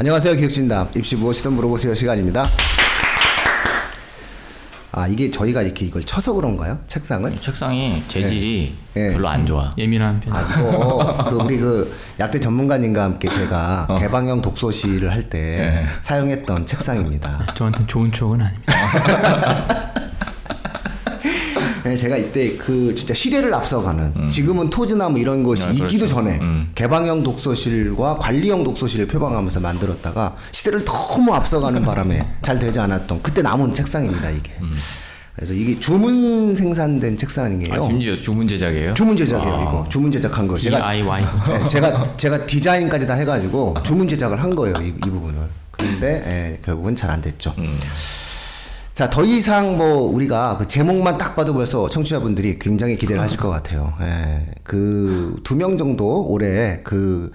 안녕하세요. 교육진담 입시 무엇이든 물어보세요 시간입니다. 아 이게 저희가 이렇게 이걸 쳐서 그런가요? 책상을? 책상이 재질이 예. 별로 안 좋아. 예민한 편. 아 이거 그 우리 그 약대 전문가님과 함께 제가 개방형 독서실을 할때 사용했던 책상입니다. 저한테는 좋은 추억은 아닙니다. 네, 제가 이때 그 진짜 시대를 앞서가는 지금은 토지나 뭐 이런 것이 아, 있기도 그렇죠. 전에 음. 개방형 독서실과 관리형 독서실을 표방하면서 만들었다가 시대를 너무 앞서가는 바람에 잘 되지 않았던 그때 남은 책상입니다 이게. 그래서 이게 주문 생산된 책상이에요. 아, 심지어 주문 제작이에요? 주문 제작이에요 와. 이거 주문 제작한 거 제가 DIY. 네, 제가 제가 디자인까지 다 해가지고 주문 제작을 한 거예요 이, 이 부분을 그런데 예, 결국은 잘 안 됐죠. 자 더 이상 뭐 우리가 그 제목만 딱 봐도 벌써 청취자분들이 굉장히 기대를 하실 것 같아요. 예, 그 두 명 정도 올해 그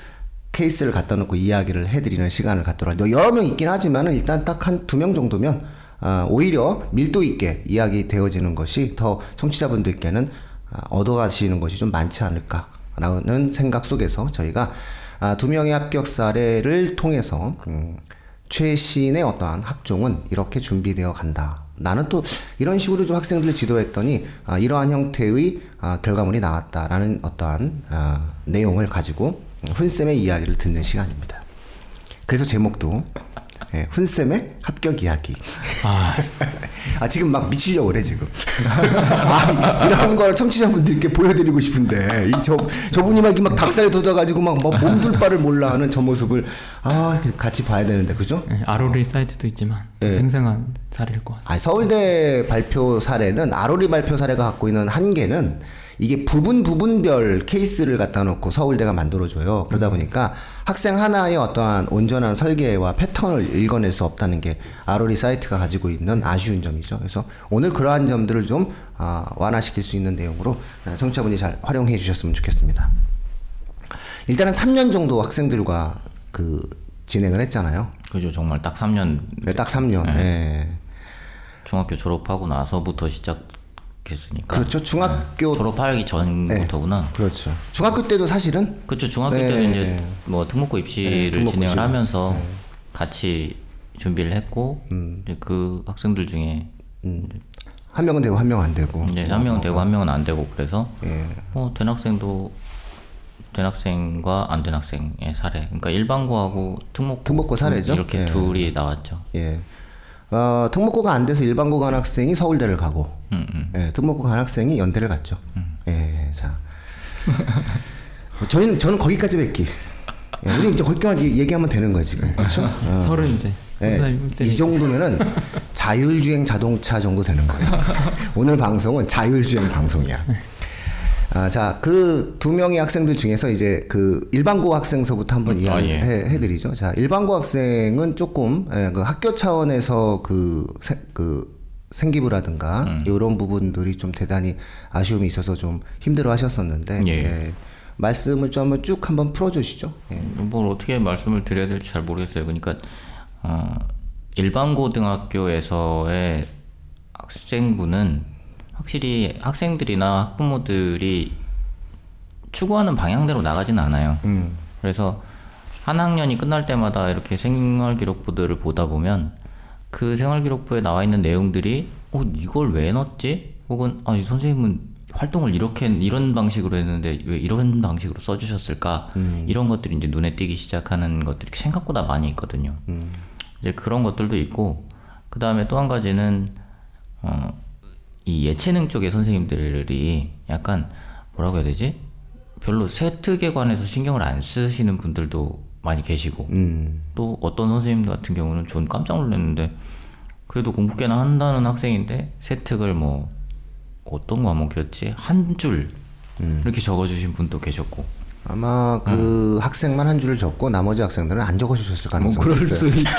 케이스를 갖다 놓고 이야기를 해드리는 시간을 하죠. 여러 명 있긴 하지만 일단 딱 한 두 명 정도면 아, 오히려 밀도 있게 이야기 되어지는 것이 더 청취자분들께는 아, 얻어가시는 것이 좀 많지 않을까라는 생각 속에서 저희가 아, 두 명의 합격 사례를 통해서 음, 최신의 어떠한 학종은 이렇게 준비되어 간다. 나는 또 이런 식으로 좀 학생들을 지도했더니 아, 이러한 형태의 아, 결과물이 나왔다라는 어떠한 아, 내용을 가지고 훈쌤의 이야기를 듣는 시간입니다. 그래서 제목도 예, 훈쌤의 합격 이야기. 아, 지금 막 미치려고 그래 지금. 아 이- 이런 걸 청취자분들께 보여드리고 싶은데 이 저 저분이 막, 이막 닭살 돋아가지고 막, 막 몸둘 바를 몰라 하는 저 모습을 아 같이 봐야 되는데 그죠? 네, 아로리 사이트도 있지만 네. 생생한 사례일 것 같습니다. 아, 서울대 발표 사례는 아로리 발표 사례가 갖고 있는 한계는 이게 부분 부분별 케이스를 갖다 놓고 서울대가 만들어줘요. 그러다 보니까 학생 하나의 어떠한 온전한 설계와 패턴을 읽어낼 수 없다는 게 아로리 사이트가 가지고 있는 아쉬운 점이죠. 그래서 오늘 그러한 점들을 좀 아, 완화시킬 수 있는 내용으로 아, 청취자분이 잘 활용해 주셨으면 좋겠습니다. 일단은 3년 정도 학생들과 그 진행을 했잖아요. 그죠. 정말 딱 3년 네, 딱 3년. 네. 중학교 졸업하고 나서부터 시작 했으니까. 그렇죠. 중학교 졸업하기 전부터구나. 그렇죠. 중학교 때도 사실은 그렇죠. 중학교 네. 때는 이제 뭐 특목고 입시를 네, 특목고 진행을 입시를. 하면서 같이 준비를 했고 음. 이제 그 학생들 중에 한 명은 되고 한명안 되고. 이제 한 명은 되고 한 명은 안 되고 그래서 예. 뭐된 학생도 된 학생과 안 된 학생의 사례. 그러니까 일반고하고 특목고, 특목고 사례죠? 이렇게 예. 둘이 나왔죠. 예. 어, 특목고가 안 돼서 일반고 간 학생이 서울대를 가고, 음, 음. 예, 특목고 간 학생이 연대를 갔죠. 예, 자. 뭐 저희는 저는 거기까지 뵙기. 예, 우리 이제 거기까지 얘기하면 되는 거야 지금. 그렇죠? 어. 서른 이제 예, 이 정도면은 자율주행 자동차 정도 되는 거예요. 오늘 방송은 자율주행 방송이야. 아, 자, 그 두 명의 학생들 중에서 이제 그 일반고 학생서부터 한번 아, 이야기 예. 해, 해드리죠. 자, 일반고 학생은 조금 예, 그 학교 차원에서 그, 세, 그 생기부라든가 음. 이런 부분들이 좀 대단히 아쉬움이 있어서 좀 힘들어 하셨었는데 예. 예, 말씀을 좀 한번 쭉 한번 풀어 주시죠. 예. 뭘 어떻게 말씀을 드려야 될지 잘 모르겠어요. 그러니까 어, 일반 고등학교에서의 학생부는 확실히 학생들이나 학부모들이 추구하는 방향대로 나가지는 않아요. 음. 그래서 한 학년이 끝날 때마다 이렇게 생활기록부들을 보다 보면 그 생활기록부에 나와 있는 내용들이 어 이걸 왜 넣었지? 혹은 아이 선생님은 활동을 이렇게 이런 방식으로 했는데 왜 이런 방식으로 써주셨을까? 이런 것들이 이제 눈에 띄기 시작하는 것들이 생각보다 많이 있거든요. 이제 그런 것들도 있고 그 다음에 또 한 가지는 어, 이 예체능 쪽의 선생님들이 약간 뭐라고 해야 되지? 별로 세특에 관해서 신경을 안 쓰시는 분들도 많이 계시고 음. 또 어떤 선생님 같은 경우는 전 깜짝 놀랐는데 그래도 공부 꽤나 한다는 학생인데 세특을 뭐 어떤 과목이었지 한 줄 이렇게 적어주신 분도 계셨고 아마 그 학생만 한 줄을 적고 나머지 학생들은 안 적어주셨을 뭐 가능성이 그럴 있어요. 수 있죠.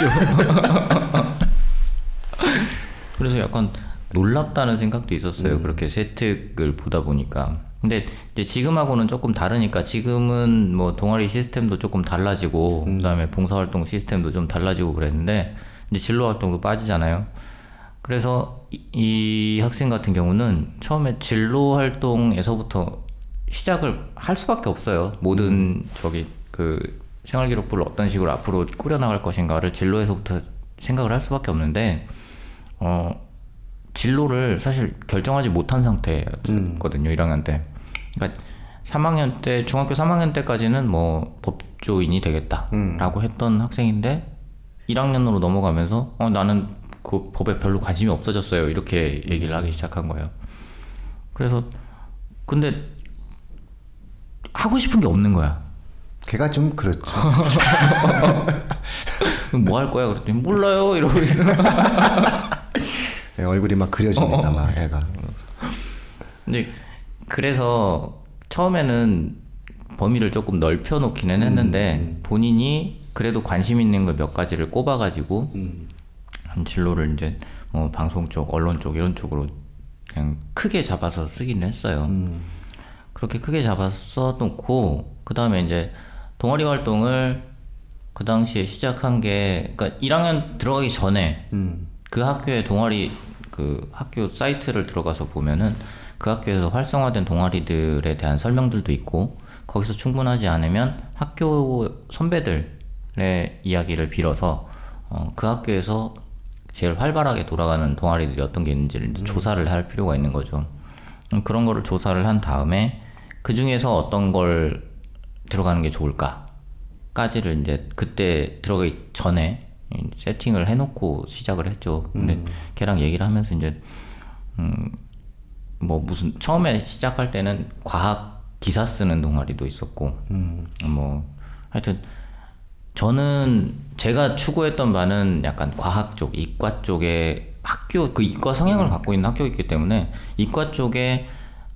그래서 약간 놀랍다는 생각도 있었어요. 그렇게 세특을 보다 보니까. 근데 지금하고는 조금 다르니까 지금은 뭐 동아리 시스템도 조금 달라지고 그다음에 봉사활동 시스템도 좀 달라지고 그랬는데 이제 진로 활동도 빠지잖아요. 그래서 이, 이 학생 같은 경우는 처음에 진로 활동에서부터 시작을 할 수밖에 없어요. 모든 저기 그 생활 기록부를 어떤 식으로 앞으로 꾸려 나갈 것인가를 진로에서부터 생각을 할 수밖에 없는데 어 진로를 사실 결정하지 못한 상태였거든요 1학년 때. 그러니까 3학년 때 중학교 3학년 때까지는 뭐 법조인이 되겠다라고 했던 학생인데 1학년으로 넘어가면서 어 나는 그 법에 별로 관심이 없어졌어요 이렇게 얘기를 하기 시작한 거예요. 그래서 근데 하고 싶은 게 없는 거야. 걔가 좀 그렇죠. 뭐 할 거야? 그랬더니 몰라요 이러고 있어. 예, 얼굴이 막 그려집니다, 막 애가. 근데 그래서 처음에는 범위를 조금 넓혀 놓기는 했는데 본인이 그래도 관심 있는 거몇 가지를 꼽아가지고 한 진로를 이제 뭐 방송 쪽, 언론 쪽 이런 쪽으로 그냥 크게 잡아서 쓰기는 했어요. 그렇게 크게 잡아서 써놓고 그 다음에 이제 동아리 활동을 그 당시에 시작한 게 그러니까 1학년 들어가기 전에 그 학교의 동아리 그 학교 사이트를 들어가서 보면은 그 학교에서 활성화된 동아리들에 대한 설명들도 있고 거기서 충분하지 않으면 학교 선배들의 이야기를 빌어서 어, 그 학교에서 제일 활발하게 돌아가는 동아리들이 어떤 게 있는지를 이제 조사를 할 필요가 있는 거죠. 음, 그런 거를 조사를 한 다음에 그 중에서 어떤 걸 들어가는 게 좋을까까지를 이제 그때 들어가기 전에 세팅을 해놓고 시작을 했죠. 근데 걔랑 얘기를 하면서 이제 음 뭐 무슨 처음에 시작할 때는 과학 기사 쓰는 동아리도 있었고 뭐 하여튼 저는 제가 추구했던 바는 약간 과학 쪽, 이과 쪽에 학교 그 이과 성향을 갖고 있는 학교이기 때문에 이과 쪽에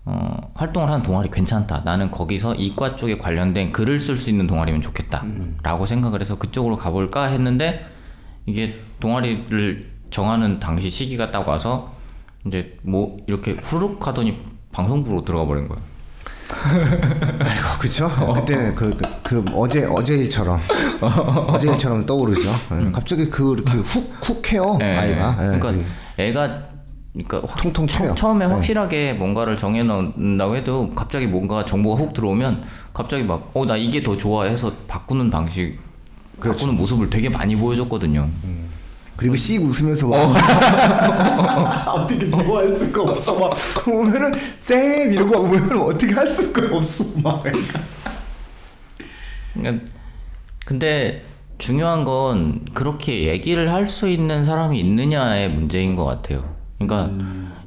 어, 활동을 하는 동아리 괜찮다. 나는 거기서 이과 쪽에 관련된 글을 쓸 수 있는 동아리면 좋겠다라고 생각을 해서 그쪽으로 가볼까 했는데 이게 동아리를 정하는 당시 시기가 딱 와서 이제 뭐 이렇게 후룩 하더니 방송부로 들어가 버린 거예요. 아이고, 그쵸? 그때 그, 그, 그 어제, 어제 일처럼. 어제 일처럼 떠오르죠. 예, 갑자기 그, 이렇게 훅, 훅 해요, 예, 아이가. 예, 그러니까 그 애가 그러니까 확, 통통 처, 튀어요. 처음에 네. 확실하게 뭔가를 정해 놓는다고 해도 갑자기 뭔가 정보가 훅 들어오면 갑자기 막 어 나 이게 더 좋아해서 바꾸는 방식 그렇죠. 바꾸는 모습을 되게 많이 보여줬거든요. 그리고 씩 웃으면서 막 어떻게 뭐할 수가 없어 막 보면은 쌤 이러고 보면 어떻게 할 수가 없어 막 그러니까 근데 중요한 건 그렇게 얘기를 할 수 있는 사람이 있느냐의 문제인 것 같아요. 그러니까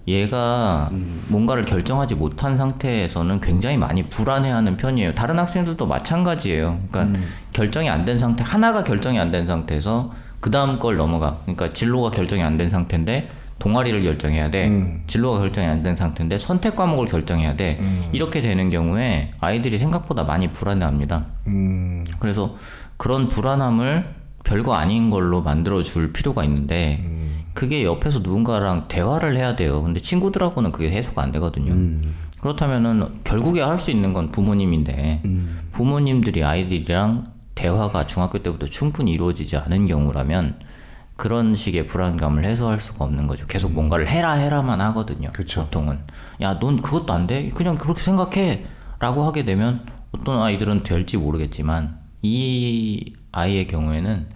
얘가 뭔가를 결정하지 못한 상태에서는 굉장히 많이 불안해하는 편이에요. 다른 학생들도 마찬가지예요. 그러니까 결정이 안 된 상태 하나가 결정이 안 된 상태에서 그 다음 걸 넘어가. 그러니까 진로가 결정이 안 된 상태인데 동아리를 결정해야 돼. 진로가 결정이 안 된 상태인데 선택 과목을 결정해야 돼. 이렇게 되는 경우에 아이들이 생각보다 많이 불안해합니다. 그래서 그런 불안함을 별거 아닌 걸로 만들어 줄 필요가 있는데 그게 옆에서 누군가랑 대화를 해야 돼요. 근데 친구들하고는 그게 해소가 안 되거든요. 그렇다면은 결국에 할 수 있는 건 부모님인데 부모님들이 아이들이랑 대화가 중학교 때부터 충분히 이루어지지 않은 경우라면 그런 식의 불안감을 해소할 수가 없는 거죠. 계속 뭔가를 해라 해라만 하거든요. 그쵸. 보통은 야 넌 그것도 안 돼? 그냥 그렇게 생각해.라고 하게 되면 어떤 아이들은 될지 모르겠지만 이 아이의 경우에는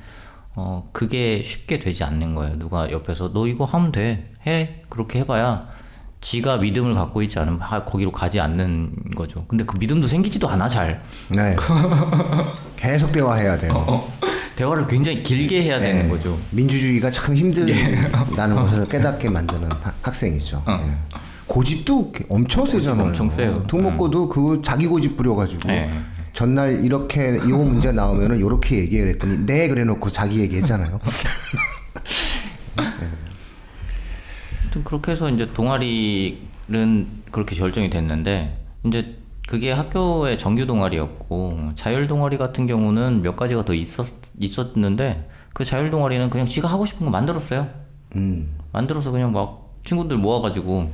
어 그게 쉽게 되지 않는 거예요. 누가 옆에서 너 이거 하면 돼. 해. 그렇게 해봐야 지가 믿음을 갖고 있지 않으면 하- 거기로 가지 않는 거죠. 근데 그 믿음도 생기지도 않아 잘. 네 계속 대화해야 돼요 어. 대화를 굉장히 길게 해야 네. 되는 거죠. 민주주의가 참 힘들다는 것을 깨닫게 만드는 하- 학생이죠 예. 고집도 엄청 세잖아요 어. 엄청 세요. 툭 먹고도 그 자기 고집 부려가지고 네. 전날 이렇게 이 문제 나오면은 이렇게 얘기를 했더니 네 그래놓고 자기 얘기했잖아요 아무튼 그렇게 해서 이제 동아리는 그렇게 결정이 됐는데 이제 그게 학교의 정규 동아리였고 자율 동아리 같은 경우는 몇 가지가 더 있었 있었는데 그 자율 동아리는 그냥 지가 하고 싶은 거 만들었어요. 음. 만들어서 그냥 막 친구들 모아가지고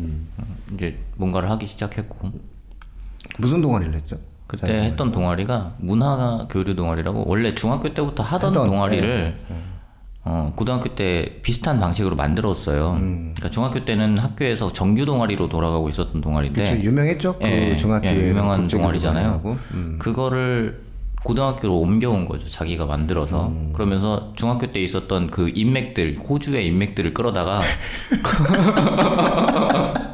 음, 이제 뭔가를 하기 시작했고 무슨 동아리를 했죠? 그때 했던 동아리가 문화 교류 동아리라고 원래 중학교 때부터 하던 하던, 동아리를 어, 고등학교 때 비슷한 방식으로 만들었어요. 그러니까 중학교 때는 학교에서 정규 동아리로 돌아가고 있었던 동아리인데 그쵸 유명했죠 그 예, 중학교에 예, 유명한 동아리잖아요. 음. 그거를 고등학교로 옮겨온 거죠. 자기가 만들어서. 그러면서 중학교 때 있었던 그 인맥들, 호주의 인맥들을 끌어다가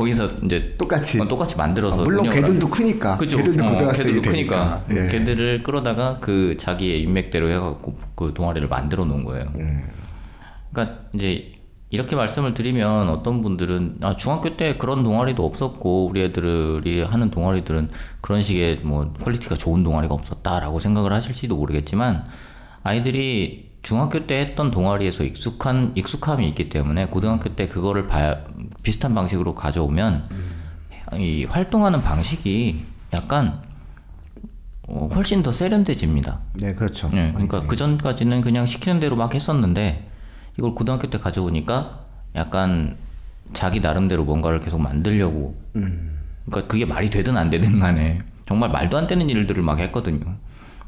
거기서 이제 똑같이. 어, 똑같이 만들어서 아, 물론 걔들도 하죠. 크니까. 그죠. 걔들도 어, 고등학생이 되니까. 크니까 예. 걔들을 끌어다가 그 자기의 인맥대로 해갖고 그 동아리를 만들어 놓은 거예요. 예. 그러니까 이제 이렇게 말씀을 드리면 어떤 분들은 아 중학교 때 그런 동아리도 없었고 우리 애들이 하는 동아리들은 그런 식의 뭐 퀄리티가 좋은 동아리가 없었다라고 생각을 하실지도 모르겠지만 아이들이 중학교 때 했던 동아리에서 익숙한 익숙함이 있기 때문에 고등학교 때 그거를 봐, 비슷한 방식으로 가져오면 이 활동하는 방식이 약간 어, 훨씬 더 세련돼집니다. 네, 그렇죠. 네, 그러니까 그 전까지는 그냥 시키는 대로 막 했었는데 이걸 고등학교 때 가져오니까 약간 자기 나름대로 뭔가를 계속 만들려고. 그러니까 그게 말이 되든 안 되든 간에 정말 말도 안 되는 일들을 막 했거든요.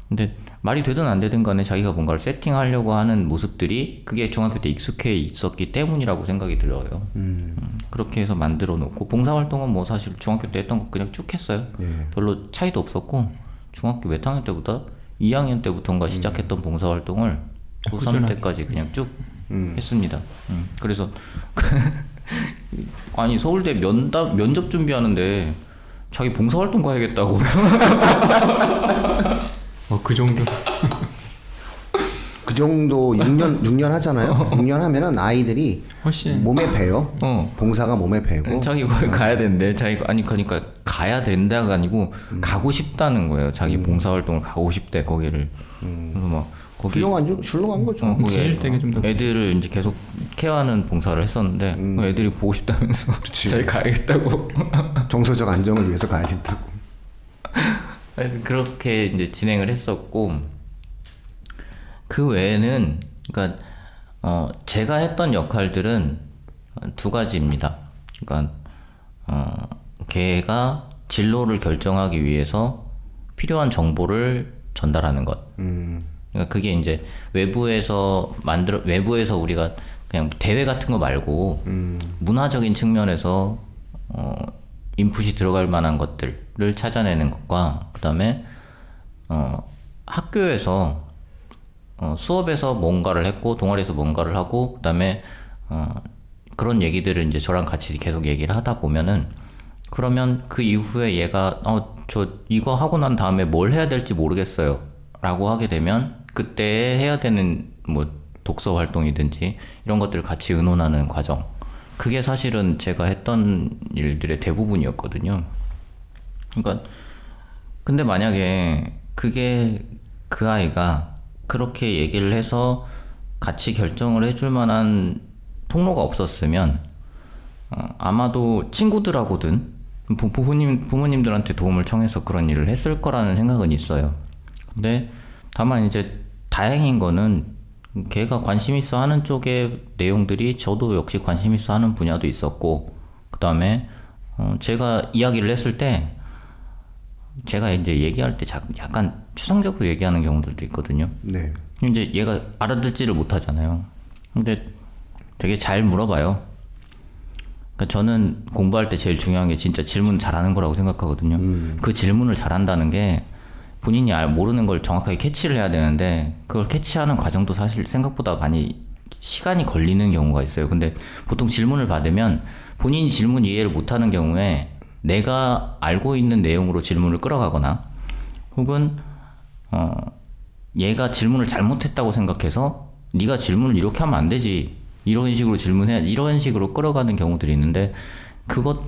근데 말이 되든 안 되든 간에 자기가 뭔가를 세팅하려고 하는 모습들이 그게 중학교 때 익숙해 있었기 때문이라고 생각이 들어요. 음, 그렇게 해서 만들어 놓고 봉사활동은 뭐 사실 중학교 때 했던 거 그냥 쭉 했어요. 별로 차이도 없었고 중학교 몇 학년 때보다 2학년 때부터인가 시작했던 봉사활동을 고3 꾸준하게. 때까지 그냥 쭉 했습니다. 음, 그래서 아니 서울대 면담 면접 준비하는데 자기 봉사활동 가야겠다고 어, 그 정도. 그 정도 6년 6년 하잖아요. 6년 하면은 아이들이 훨씬 몸에 배요. 어. 봉사가 몸에 배고. 자기 거기 가야 된대. 자기 아니 그러니까 가야 된다가 아니고 가고 싶다는 거예요. 자기 봉사 활동을 가고 싶대 거기를. 그래서 막 거기 훌륭한 줄 훌륭한 거죠. 어, 거기 지일 때가 좀더 애들을 이제 계속 케어하는 봉사를 했었는데 그 애들이 보고 싶다면서 자기 가야겠다고. 정서적 안정을 위해서 가야 된다고. 그렇게 이제 진행을 했었고 그 외에는 그러니까 어 제가 했던 역할들은 두 가지입니다. 그러니까 어 걔가 진로를 결정하기 위해서 필요한 정보를 전달하는 것. 그러니까 그게 이제 외부에서 만들어 외부에서 우리가 그냥 대회 같은 거 말고 문화적인 측면에서 어 인풋이 들어갈 만한 것들 을 찾아내는 것과 그다음에 어 학교에서 어 수업에서 뭔가를 했고 동아리에서 뭔가를 하고 그다음에 어 그런 얘기들을 이제 저랑 같이 계속 얘기를 하다 보면은 그러면 그 이후에 얘가 어 저 이거 하고 난 다음에 뭘 해야 될지 모르겠어요 라고 하게 되면 그때 해야 되는 뭐 독서 활동이든지 이런 것들을 같이 의논하는 과정. 그게 사실은 제가 했던 일들의 대부분이었거든요 그러니까 근데 만약에 그게 그 아이가 그렇게 얘기를 해서 같이 결정을 해줄 만한 통로가 없었으면 어, 아마도 친구들하고든 부, 부모님 부모님들한테 도움을 청해서 그런 일을 했을 거라는 생각은 있어요. 근데 다만 이제 다행인 거는 걔가 관심 있어 하는 쪽의 내용들이 저도 역시 관심 있어 하는 분야도 있었고 그 다음에 어, 제가 이야기를 했을 때 제가 이제 얘기할 때 자- 약간 추상적으로 얘기하는 경우들도 있거든요. 네. 이제 얘가 알아듣지를 못하잖아요. 근데 되게 잘 물어봐요. 그러니까 저는 공부할 때 제일 중요한 게 진짜 질문 잘하는 거라고 생각하거든요. 그 질문을 잘한다는 게 본인이 알- 모르는 걸 정확하게 캐치를 해야 되는데 그걸 캐치하는 과정도 사실 생각보다 많이 시간이 걸리는 경우가 있어요. 근데 보통 질문을 받으면 본인이 질문 이해를 못하는 경우에 내가 알고 있는 내용으로 질문을 끌어가거나 혹은 어, 얘가 질문을 잘못했다고 생각해서 네가 질문을 이렇게 하면 안 되지 이런 식으로 질문해 이런 식으로 끌어가는 경우들이 있는데 그것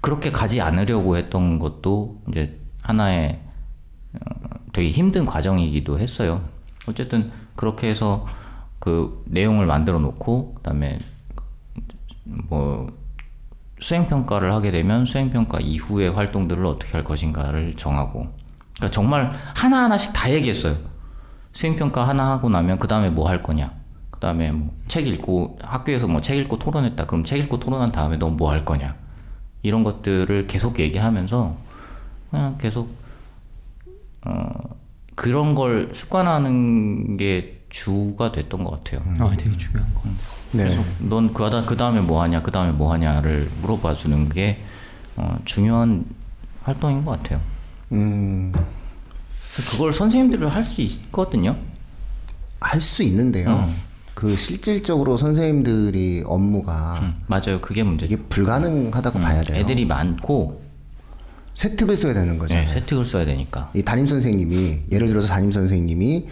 그렇게 가지 않으려고 했던 것도 이제 하나의 어, 되게 힘든 과정이기도 했어요. 어쨌든 그렇게 해서 그 내용을 만들어 놓고 그다음에 뭐 수행 평가를 하게 되면 수행 평가 이후의 활동들을 어떻게 할 것인가를 정하고 그러니까 정말 하나 하나씩 다 얘기했어요. 수행 평가 하나 하고 나면 그 다음에 뭐 할 거냐. 그 다음에 뭐 책 읽고 학교에서 뭐 책 읽고 토론했다. 그럼 책 읽고 토론한 다음에 너뭐할 거냐. 이런 것들을 계속 얘기하면서 그냥 계속 어 그런 걸 습관하는 게 주가 됐던 것 같아요. 아, 되게 중요한 거. 네. 넌 그, 그 다음에 뭐 하냐, 그 다음에 뭐 하냐를 물어봐 주는 게 어, 중요한 활동인 것 같아요. 음. 그걸 선생님들을 할수 있거든요. 할 수 있는데요. 음. 그 실질적으로 선생님들이 업무가 음, 맞아요. 그게 문제죠. 이게 불가능하다고 봐야 돼요. 애들이 많고 세특을 써야 되는 거죠. 네, 세특을 써야 되니까. 이 담임 선생님이 예를 들어서 담임 선생님이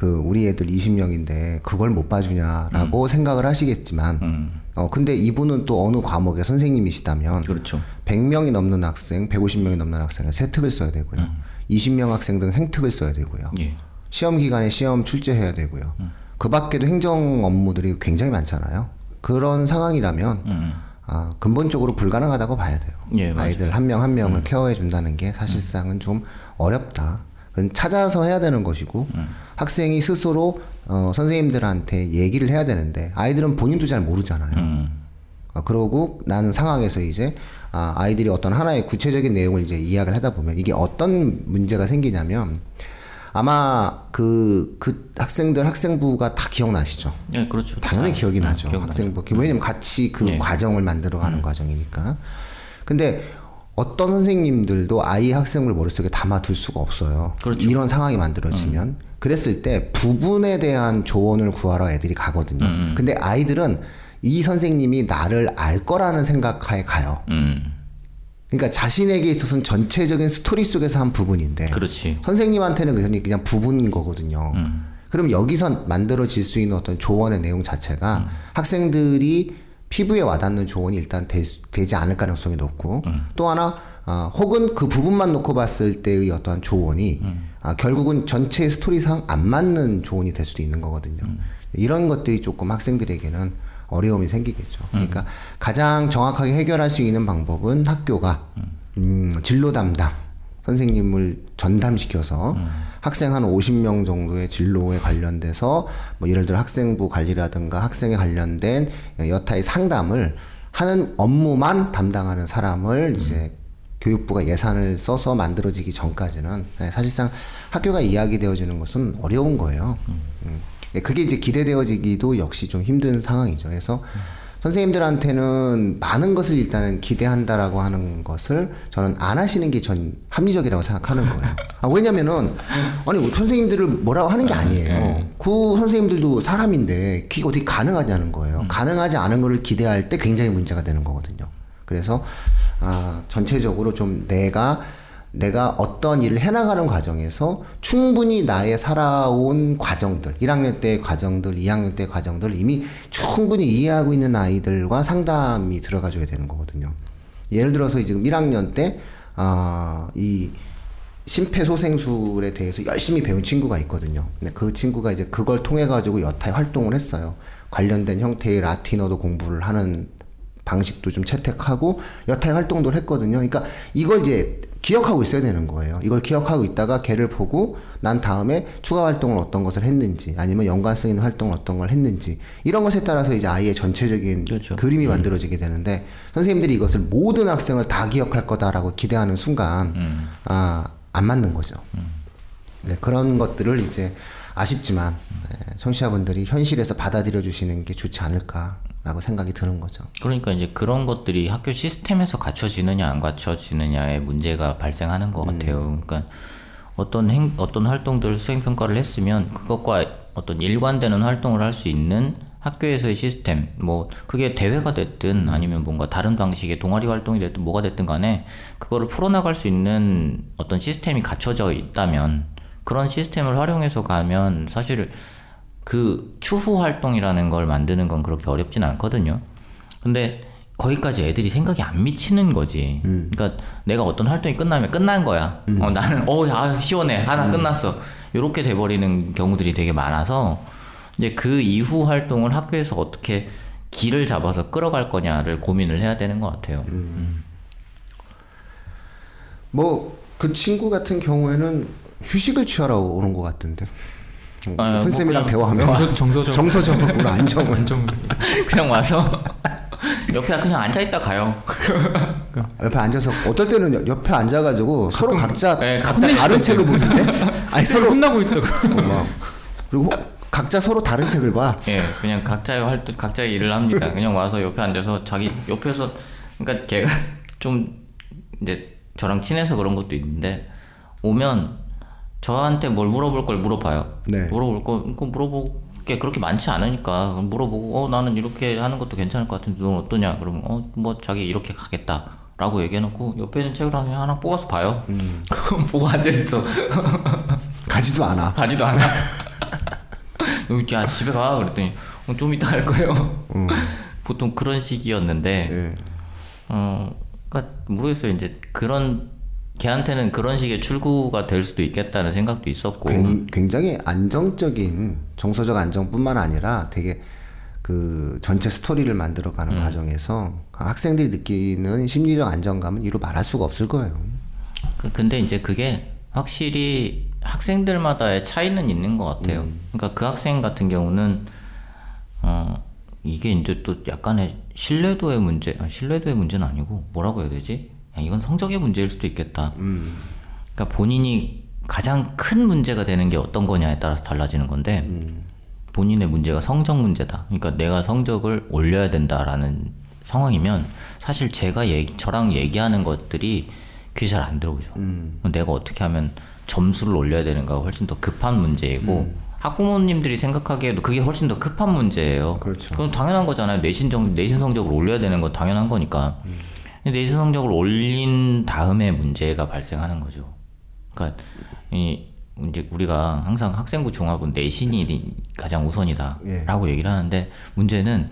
그 우리 애들 20명인데 그걸 못 봐주냐라고 생각을 하시겠지만 어 근데 이분은 또 어느 과목의 선생님이시다면 그렇죠. 100명이 넘는 학생, 150명이 넘는 학생은 세특을 써야 되고요. 20명 학생들은 행특을 써야 되고요. 예. 시험 기간에 시험 출제해야 되고요. 그 밖에도 행정 업무들이 굉장히 많잖아요. 그런 상황이라면 아, 근본적으로 불가능하다고 봐야 돼요. 예. 아이들 한 명한 명을 케어해 준다는 게 사실상은 좀 어렵다. 찾아서 해야 되는 것이고 학생이 스스로 어, 선생님들한테 얘기를 해야 되는데 아이들은 본인도 잘 모르잖아요. 아, 그러고 나는 상황에서 이제 아, 아이들이 어떤 하나의 구체적인 내용을 이제 이야기를 하다 보면 이게 어떤 문제가 생기냐면 아마 그, 그 학생들 학생부가 다 기억나시죠? 네, 그렇죠. 당연히 아, 기억이 아, 나죠. 기억나죠. 학생부. 왜냐면 같이 그 네. 과정을 만들어 가는 과정이니까. 근데 어떤 선생님들도 아이 학생을 머릿속에 담아둘 수가 없어요. 그렇죠. 이런 상황이 만들어지면. 그랬을 때 부분에 대한 조언을 구하러 애들이 가거든요. 음, 근데 아이들은 이 선생님이 나를 알 거라는 생각하에 가요. 음, 그러니까 자신에게 있어서는 전체적인 스토리 속에서 한 부분인데 그렇지. 선생님한테는 그냥 그냥 부분인 거거든요. 그럼 여기서 만들어질 수 있는 어떤 조언의 내용 자체가 학생들이 피부에 와닿는 조언이 일단 되, 지 않을 가능성이 높고 또 하나 아, 혹은 그 부분만 놓고 봤을 때의 어떠한 조언이 아, 결국은 전체 스토리상 안 맞는 조언이 될 수도 있는 거거든요. 이런 것들이 조금 학생들에게는 어려움이 생기겠죠. 그러니까 가장 정확하게 해결할 수 있는 방법은 학교가 음, 진로 담당 선생님을 전담시켜서 학생 한 50명 정도의 진로에 관련돼서 뭐 예를 들어 학생부 관리라든가 학생에 관련된 여타의 상담을 하는 업무만 담당하는 사람을 이제 교육부가 예산을 써서 만들어지기 전까지는 네, 사실상 학교가 이야기되어지는 것은 어려운 거예요. 음. 예, 그게 이제 기대되어지기도 역시 좀 힘든 상황이죠. 그래서 선생님들한테는 많은 것을 일단은 기대한다라고 하는 것을 저는 안 하시는 게 전 합리적이라고 생각하는 거예요. 아, 왜냐면은, 아니, 선생님들을 뭐라고 하는 게 아니에요. 그 선생님들도 사람인데, 그게 어떻게 가능하냐는 거예요. 가능하지 않은 거를 기대할 때 굉장히 문제가 되는 거거든요. 그래서, 아, 전체적으로 좀 내가 내가 어떤 일을 해나가는 과정에서 충분히 나의 살아온 과정들, 1학년 때의 과정들, 2학년 때의 과정들 이미 충분히 이해하고 있는 아이들과 상담이 들어가줘야 되는 거거든요. 예를 들어서 지금 1학년 때, 아, 이 심폐소생술에 대해서 열심히 배운 친구가 있거든요. 그 친구가 이제 그걸 통해가지고 여타의 활동을 했어요. 관련된 형태의 라틴어도 공부를 하는 방식도 좀 채택하고 여타의 활동도 했거든요. 그러니까 이걸 이제 기억하고 있어야 되는 거예요. 이걸 기억하고 있다가 걔를 보고 난 다음에 추가 활동을 어떤 것을 했는지 아니면 연관성 있는 활동을 어떤 걸 했는지 이런 것에 따라서 이제 아이의 전체적인 그렇죠. 그림이 만들어지게 되는데 선생님들이 이것을 모든 학생을 다 기억할 거다라고 기대하는 순간 아, 안 맞는 거죠. 네, 그런 것들을 이제 아쉽지만 네, 청취자분들이 현실에서 받아들여 주시는 게 좋지 않을까 라고 생각이 드는 거죠. 그러니까 이제 그런 것들이 학교 시스템에서 갖춰지느냐 안 갖춰지느냐의 문제가 발생하는 것 같아요. 그러니까 어떤 행 어떤 활동들을 수행 평가를 했으면 그것과 어떤 일관되는 활동을 할 수 있는 학교에서의 시스템 뭐 그게 대회가 됐든 아니면 뭔가 다른 방식의 동아리 활동이 됐든 뭐가 됐든 간에 그거를 풀어나갈 수 있는 어떤 시스템이 갖춰져 있다면 그런 시스템을 활용해서 가면 사실 그 추후 활동이라는 걸 만드는 건 그렇게 어렵진 않거든요. 근데 거기까지 애들이 생각이 안 미치는 거지. 그러니까 내가 어떤 활동이 끝나면 끝난 거야. 어, 나는 어, 아 시원해 하나 끝났어. 이렇게 돼버리는 경우들이 되게 많아서 이제 그 이후 활동을 학교에서 어떻게 길을 잡아서 끌어갈 거냐를 고민을 해야 되는 것 같아요. 뭐 그 친구 같은 경우에는 휴식을 취하러 오는 것 같던데. 아, 뭐 선생님이랑 그냥 대화하면 정서- 정서적으로. 정서적으로 안정을 완전 그냥 와서 옆에 그냥 앉아 있다 가요. 옆에 앉아서 어떨 때는 여- 옆에 앉아가지고 서로 각자 네, 각자 다른 책을 보는데 아니 서로 혼나고 있다고. 어, 막 그리고 각자 서로 다른 책을 봐. 예, 그냥 각자의 활동, 각자의 일을 합니다. 그냥 와서 옆에 앉아서 자기 옆에서, 그러니까 걔가 좀 이제 저랑 친해서 그런 것도 있는데 오면 저한테 뭘 물어볼 걸 물어봐요. 네. 물어볼 거, 물어볼 게 그렇게 많지 않으니까 물어보고 어 나는 이렇게 하는 것도 괜찮을 것 같은데 넌 어떠냐? 그러면 어 뭐 자기 이렇게 가겠다 라고 얘기해놓고 옆에 있는 책을 하나 하나 뽑아서 봐요. 그럼 보고 앉아 있어. 가지도 않아. 가지도 않아. 야 집에 가 그랬더니 어, 좀 이따 갈 거예요. 보통 그런 식이었는데 예. 어, 그러니까 모르겠어요. 이제 그런 걔한테는 그런 식의 출구가 될 수도 있겠다는 생각도 있었고. 굉- 굉장히 안정적인 정서적 안정뿐만 아니라 되게 그 전체 스토리를 만들어가는 음. 과정에서 학생들이 느끼는 심리적 안정감은 이루 말할 수가 없을 거예요. 그- 근데 이제 그게 확실히 학생들마다의 차이는 있는 것 같아요. 그러니까 그 학생 같은 경우는 어 이게 이제 또 약간의 신뢰도의 문제, 아, 신뢰도의 문제는 아니고 뭐라고 해야 되지? 야, 이건 성적의 문제일 수도 있겠다. 그러니까 본인이 가장 큰 문제가 되는 게 어떤 거냐에 따라서 달라지는 건데 본인의 문제가 성적 문제다. 그러니까 내가 성적을 올려야 된다라는 상황이면 사실 제가 얘기, 저랑 얘기하는 것들이 귀에 잘 안 들어오죠. 내가 어떻게 하면 점수를 올려야 되는가가 훨씬 더 급한 문제이고 학부모님들이 생각하기에도 그게 훨씬 더 급한 문제예요. 그렇죠. 그건 당연한 거잖아요. 내신 정 내신 성적을 올려야 되는 건 당연한 거니까. 근데 내신 성적을 올린 다음에 문제가 발생하는 거죠. 그러니까 이 이제 우리가 항상 학생부 종합은 내신이 가장 우선이다라고 얘기를 하는데 문제는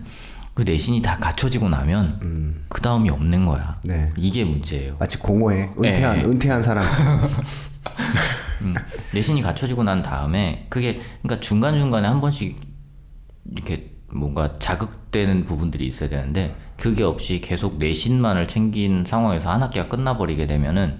그 내신이 다 갖춰지고 나면 그 다음이 없는 거야. 네. 이게 문제예요. 마치 공허에 은퇴한 네. 은퇴한 사람처럼 음, 내신이 갖춰지고 난 다음에 그게 그러니까 중간 중간에 한 번씩 이렇게 뭔가 자극되는 부분들이 있어야 되는데 그게 없이 계속 내신만을 챙긴 상황에서 한 학기가 끝나버리게 되면은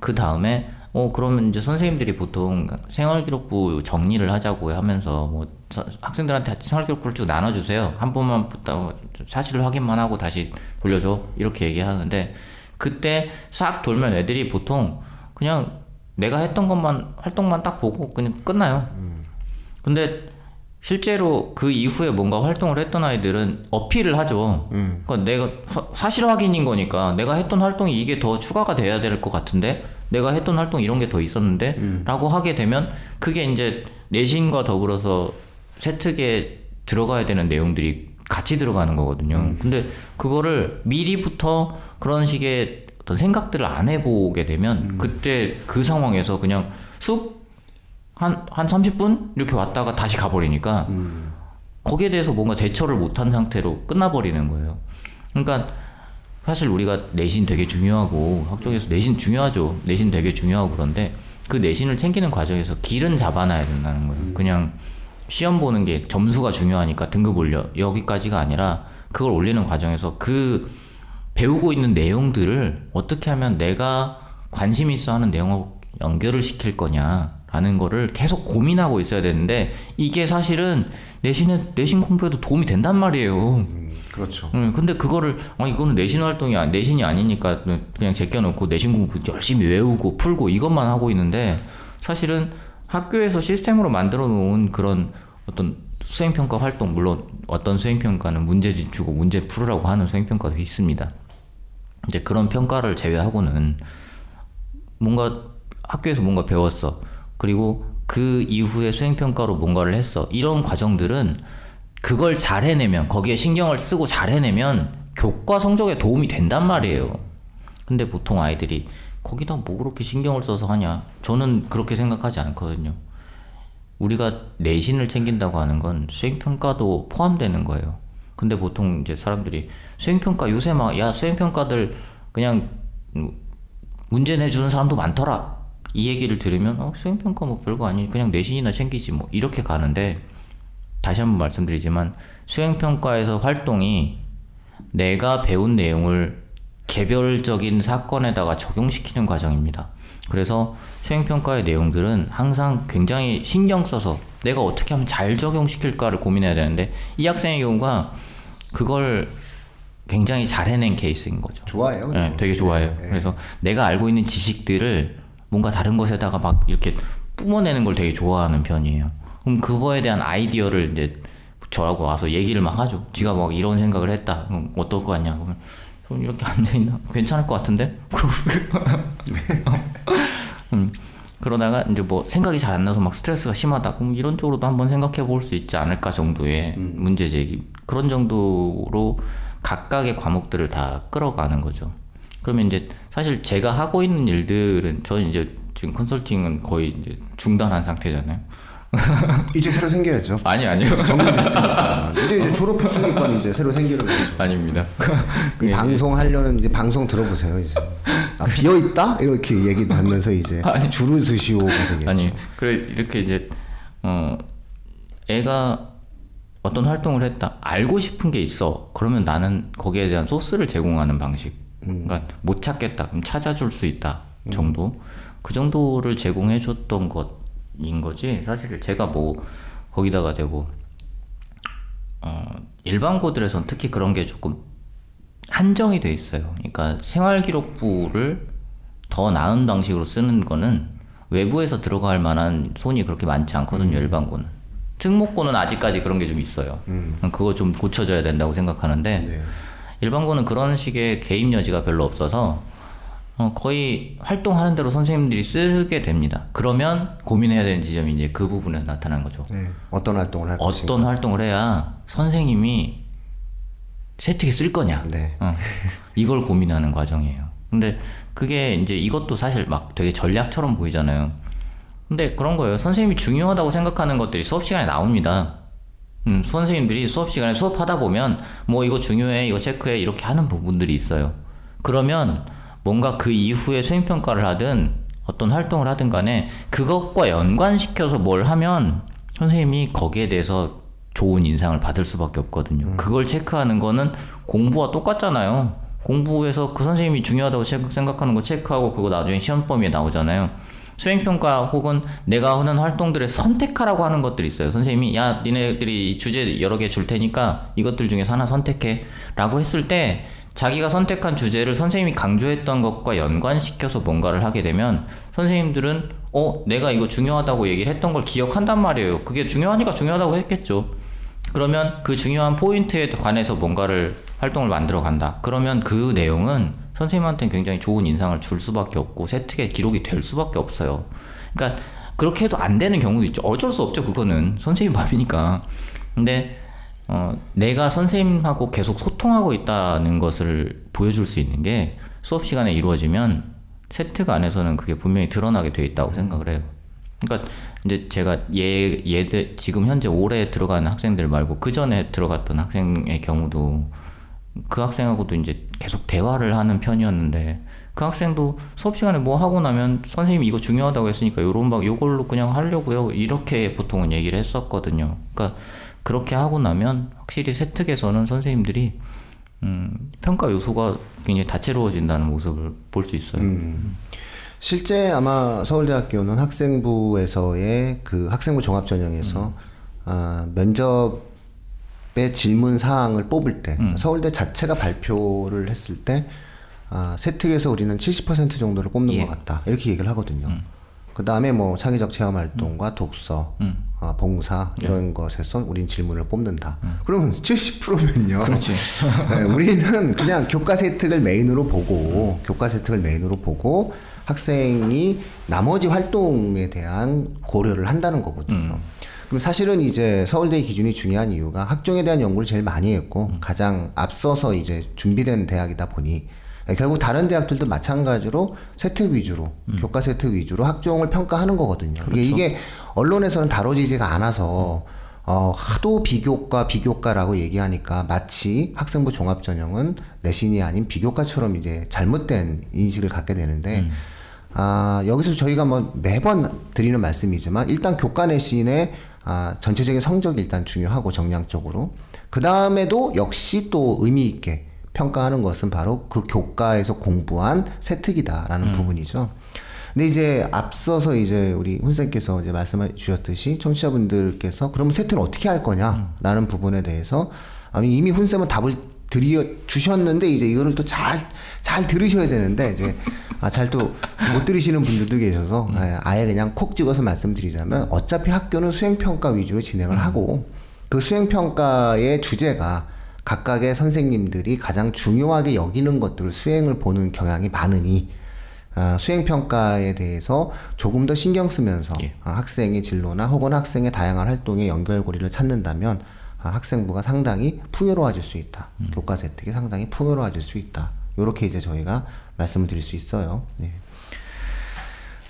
그 다음에 어 그러면 이제 선생님들이 보통 생활기록부 정리를 하자고 하면서 뭐 서- 학생들한테 생활기록부를 쭉 나눠주세요. 한 번만 부터 사실 확인만 하고 다시 돌려줘. 이렇게 얘기하는데 그때 싹 돌면 애들이 보통 그냥 내가 했던 것만 활동만 딱 보고 그냥 끝나요. 근데 실제로 그 이후에 뭔가 활동을 했던 아이들은 어필을 하죠. 그러니까 내가 사- 사실 확인인 거니까 내가 했던 활동이 이게 더 추가가 돼야 될 것 같은데 내가 했던 활동 이런 게 더 있었는데 라고 하게 되면 그게 이제 내신과 더불어서 세특에 들어가야 되는 내용들이 같이 들어가는 거거든요. 근데 그거를 미리부터 그런 식의 어떤 생각들을 안 해보게 되면 그때 그 상황에서 그냥 쑥 한, 한 30분? 이렇게 왔다가 다시 가버리니까, 거기에 대해서 뭔가 대처를 못한 상태로 끝나버리는 거예요. 그러니까, 사실 우리가 내신 되게 중요하고, 학교에서 내신 중요하죠. 내신 되게 중요하고 그런데, 그 내신을 챙기는 과정에서 길은 잡아놔야 된다는 거예요. 그냥, 시험 보는 게 점수가 중요하니까 등급 올려. 여기까지가 아니라, 그걸 올리는 과정에서 그, 배우고 있는 내용들을 어떻게 하면 내가 관심 있어 하는 내용하고 연결을 시킬 거냐 라는 거를 계속 고민하고 있어야 되는데 이게 사실은 내신에 내신 공부에도 도움이 된단 말이에요. 음, 그렇죠. 음, 근데 그거를 아 이거는 내신 활동이 아- 내신이 아니니까 그냥 제껴놓고 내신 공부 열심히 외우고 풀고 이것만 하고 있는데 사실은 학교에서 시스템으로 만들어 놓은 그런 어떤 수행평가 활동 물론 어떤 수행평가는 문제집 주고 문제 풀으라고 하는 수행평가도 있습니다. 이제 그런 평가를 제외하고는 뭔가 학교에서 뭔가 배웠어. 그리고 그 이후에 수행평가로 뭔가를 했어. 이런 과정들은 그걸 잘 해내면, 거기에 신경을 쓰고 잘 해내면 교과 성적에 도움이 된단 말이에요. 근데 보통 아이들이 거기다 뭐 그렇게 신경을 써서 하냐? 저는 그렇게 생각하지 않거든요. 우리가 내신을 챙긴다고 하는 건 수행평가도 포함되는 거예요. 근데 보통 이제 사람들이 수행평가 요새 막, 야, 수행평가들 그냥 음, 문제 내주는 사람도 많더라. 이 얘기를 들으면, 어, 수행평가 뭐 별거 아니, 그냥 내신이나 챙기지 뭐, 이렇게 가는데, 다시 한번 말씀드리지만, 수행평가에서 활동이 내가 배운 내용을 개별적인 사건에다가 적용시키는 과정입니다. 그래서 수행평가의 내용들은 항상 굉장히 신경 써서 내가 어떻게 하면 잘 적용시킬까를 고민해야 되는데 이 학생의 경우가 그걸 굉장히 잘 해낸 케이스인 거죠. 좋아해요. 네, 되게 좋아해요. 그래서 내가 알고 있는 지식들을 뭔가 다른 것에다가 막 이렇게 뿜어내는 걸 되게 좋아하는 편이에요. 그럼 그거에 대한 아이디어를 이제 저하고 와서 얘기를 막 하죠. 지가 막 이런 생각을 했다. 그럼 어떨 것 같냐? 그러면 좀 이렇게 앉아있나? 괜찮을 것 같은데? 음. 그러다가 이제 뭐 생각이 잘 안 나서 막 스트레스가 심하다. 그럼 이런 쪽으로도 한번 생각해 볼 수 있지 않을까 정도의 문제 제기. 그런 정도로 각각의 과목들을 다 끌어가는 거죠. 그러면 이제 사실 제가 하고 있는 일들은 저는 이제 지금 컨설팅은 거의 이제 중단한 상태잖아요. 이제 새로 생겨야죠. 아니 아니요. 정리됐으니까 이제 이제 졸업했으니까 이제 새로 생기는 거죠. 아닙니다. 이 방송 하려는 이제 방송 들어보세요 이제 아 비어 있다 이렇게 얘기 하면서 이제 줄을 서시오가 되겠죠. 아니 그래 이렇게 이제 어 애가 어떤 활동을 했다 알고 싶은 게 있어 그러면 나는 거기에 대한 소스를 제공하는 방식 그러니까 못 찾겠다. 그럼 찾아줄 수 있다 정도? 그 정도를 제공해 줬던 것인 거지. 사실 제가 뭐 거기다가 대고 어 일반고들에선 특히 그런 게 조금 한정이 돼 있어요. 그러니까 생활기록부를 더 나은 방식으로 쓰는 거는 외부에서 들어갈 만한 손이 그렇게 많지 않거든요 일반고는. 특목고는 아직까지 그런 게 좀 있어요. 그거 좀 고쳐져야 된다고 생각하는데 네. 일반고는 그런 식의 개입 여지가 별로 없어서 어, 거의 활동하는 대로 선생님들이 쓰게 됩니다 그러면 고민해야 되는 지점이 이제 그 부분에서 나타나는 거죠 네. 어떤 활동을 할 것인가. 어떤 활동을 해야 선생님이 세특에 쓸 거냐 네. 어, 이걸 고민하는 과정이에요. 근데 그게 이제 이것도 사실 막 되게 전략처럼 보이잖아요. 근데 그런 거예요. 선생님이 중요하다고 생각하는 것들이 수업 시간에 나옵니다. 음, 선생님들이 수업 시간에 수업하다 보면 뭐 이거 중요해, 이거 체크해 이렇게 하는 부분들이 있어요. 그러면 뭔가 그 이후에 수행 평가를 하든 어떤 활동을 하든 간에 그것과 연관시켜서 뭘 하면 선생님이 거기에 대해서 좋은 인상을 받을 수밖에 없거든요. 그걸 체크하는 거는 공부와 똑같잖아요. 공부에서 그 선생님이 중요하다고 생각하는 거 체크하고 그거 나중에 시험 범위에 나오잖아요. 수행평가 혹은 내가 하는 활동들을 선택하라고 하는 것들이 있어요. 선생님이 야 니네들이 이 주제 여러 개 줄 테니까 이것들 중에서 하나 선택해 라고 했을 때 자기가 선택한 주제를 선생님이 강조했던 것과 연관시켜서 뭔가를 하게 되면 선생님들은 어 내가 이거 중요하다고 얘기를 했던 걸 기억한단 말이에요. 그게 중요하니까 중요하다고 했겠죠. 그러면 그 중요한 포인트에 관해서 뭔가를 활동을 만들어 간다. 그러면 그 내용은 선생님한테는 굉장히 좋은 인상을 줄 수밖에 없고 세특에 기록이 될 수밖에 없어요. 그러니까 그렇게 해도 안 되는 경우도 있죠. 어쩔 수 없죠. 그거는 선생님 마음이니까. 근데 어, 내가 선생님하고 계속 소통하고 있다는 것을 보여줄 수 있는 게 수업 시간에 이루어지면 세특 안에서는 그게 분명히 드러나게 돼 있다고 생각을 해요. 그러니까 이제 제가 얘 얘들 지금 현재 올해 들어가는 학생들 말고 그 전에 들어갔던 학생의 경우도 그 학생하고도 이제 계속 대화를 하는 편이었는데 그 학생도 수업 시간에 뭐 하고 나면 선생님이 이거 중요하다고 했으니까 요런 방 요걸로 그냥 하려고요 이렇게 보통은 얘기를 했었거든요. 그러니까 그렇게 하고 나면 확실히 세특에서는 선생님들이 음, 평가 요소가 굉장히 다채로워진다는 모습을 볼 수 있어요. 실제 아마 서울대학교는 학생부에서의 그 학생부 종합 전형에서 아, 면접 의 질문 사항을 뽑을 때 서울대 자체가 발표를 했을 때 아, 세특에서 우리는 70% 정도를 뽑는 예. 것 같다 이렇게 얘기를 하거든요. 그 다음에 뭐 창의적 체험 활동과 독서, 아, 봉사 이런 것에서 우린 질문을 뽑는다. 그러면 70%면요. 네, 우리는 그냥 교과 세특을 메인으로 보고 교과 세특을 메인으로 보고 학생이 나머지 활동에 대한 고려를 한다는 거거든요. 그럼 사실은 이제 서울대 기준이 중요한 이유가 학종에 대한 연구를 제일 많이 했고 가장 앞서서 이제 준비된 대학이다 보니 결국 다른 대학들도 마찬가지로 세특 위주로 교과 세특 위주로 학종을 평가하는 거거든요. 이게, 이게 언론에서는 다뤄지지가 않아서 어, 하도 비교과 비교과라고 얘기하니까 마치 학생부 종합 전형은 내신이 아닌 비교과처럼 이제 잘못된 인식을 갖게 되는데 아, 여기서 저희가 뭐 매번 드리는 말씀이지만 일단 교과 내신의 아, 전체적인 성적이 일단 중요하고 정량적으로 그 다음에도 역시 또 의미 있게 평가하는 것은 바로 그 교과에서 공부한 세특이다라는 부분이죠. 근데 이제 앞서서 이제 우리 훈쌤께서 이제 말씀해 주셨듯이 청취자분들께서 그러면 세특을 어떻게 할 거냐라는 부분에 대해서 이미 훈쌤은 답을 드려 주셨는데 이제 이거를 또 잘 잘 들으셔야 되는데 이제 아, 잘 또 못 들으시는 분들도 계셔서 아, 아예 그냥 콕 찍어서 말씀드리자면 어차피 학교는 수행 평가 위주로 진행을 하고 그 수행 평가의 주제가 각각의 선생님들이 가장 중요하게 여기는 것들을 수행을 보는 경향이 많으니 아, 수행 평가에 대해서 조금 더 신경 쓰면서 예. 아, 학생의 진로나 혹은 학생의 다양한 활동의 연결고리를 찾는다면 아, 학생부가 상당히 풍요로워질 수 있다. 음. 교과서 혜택이 상당히 풍요로워질 수 있다. 요렇게 이제 저희가 말씀을 드릴 수 있어요. 네.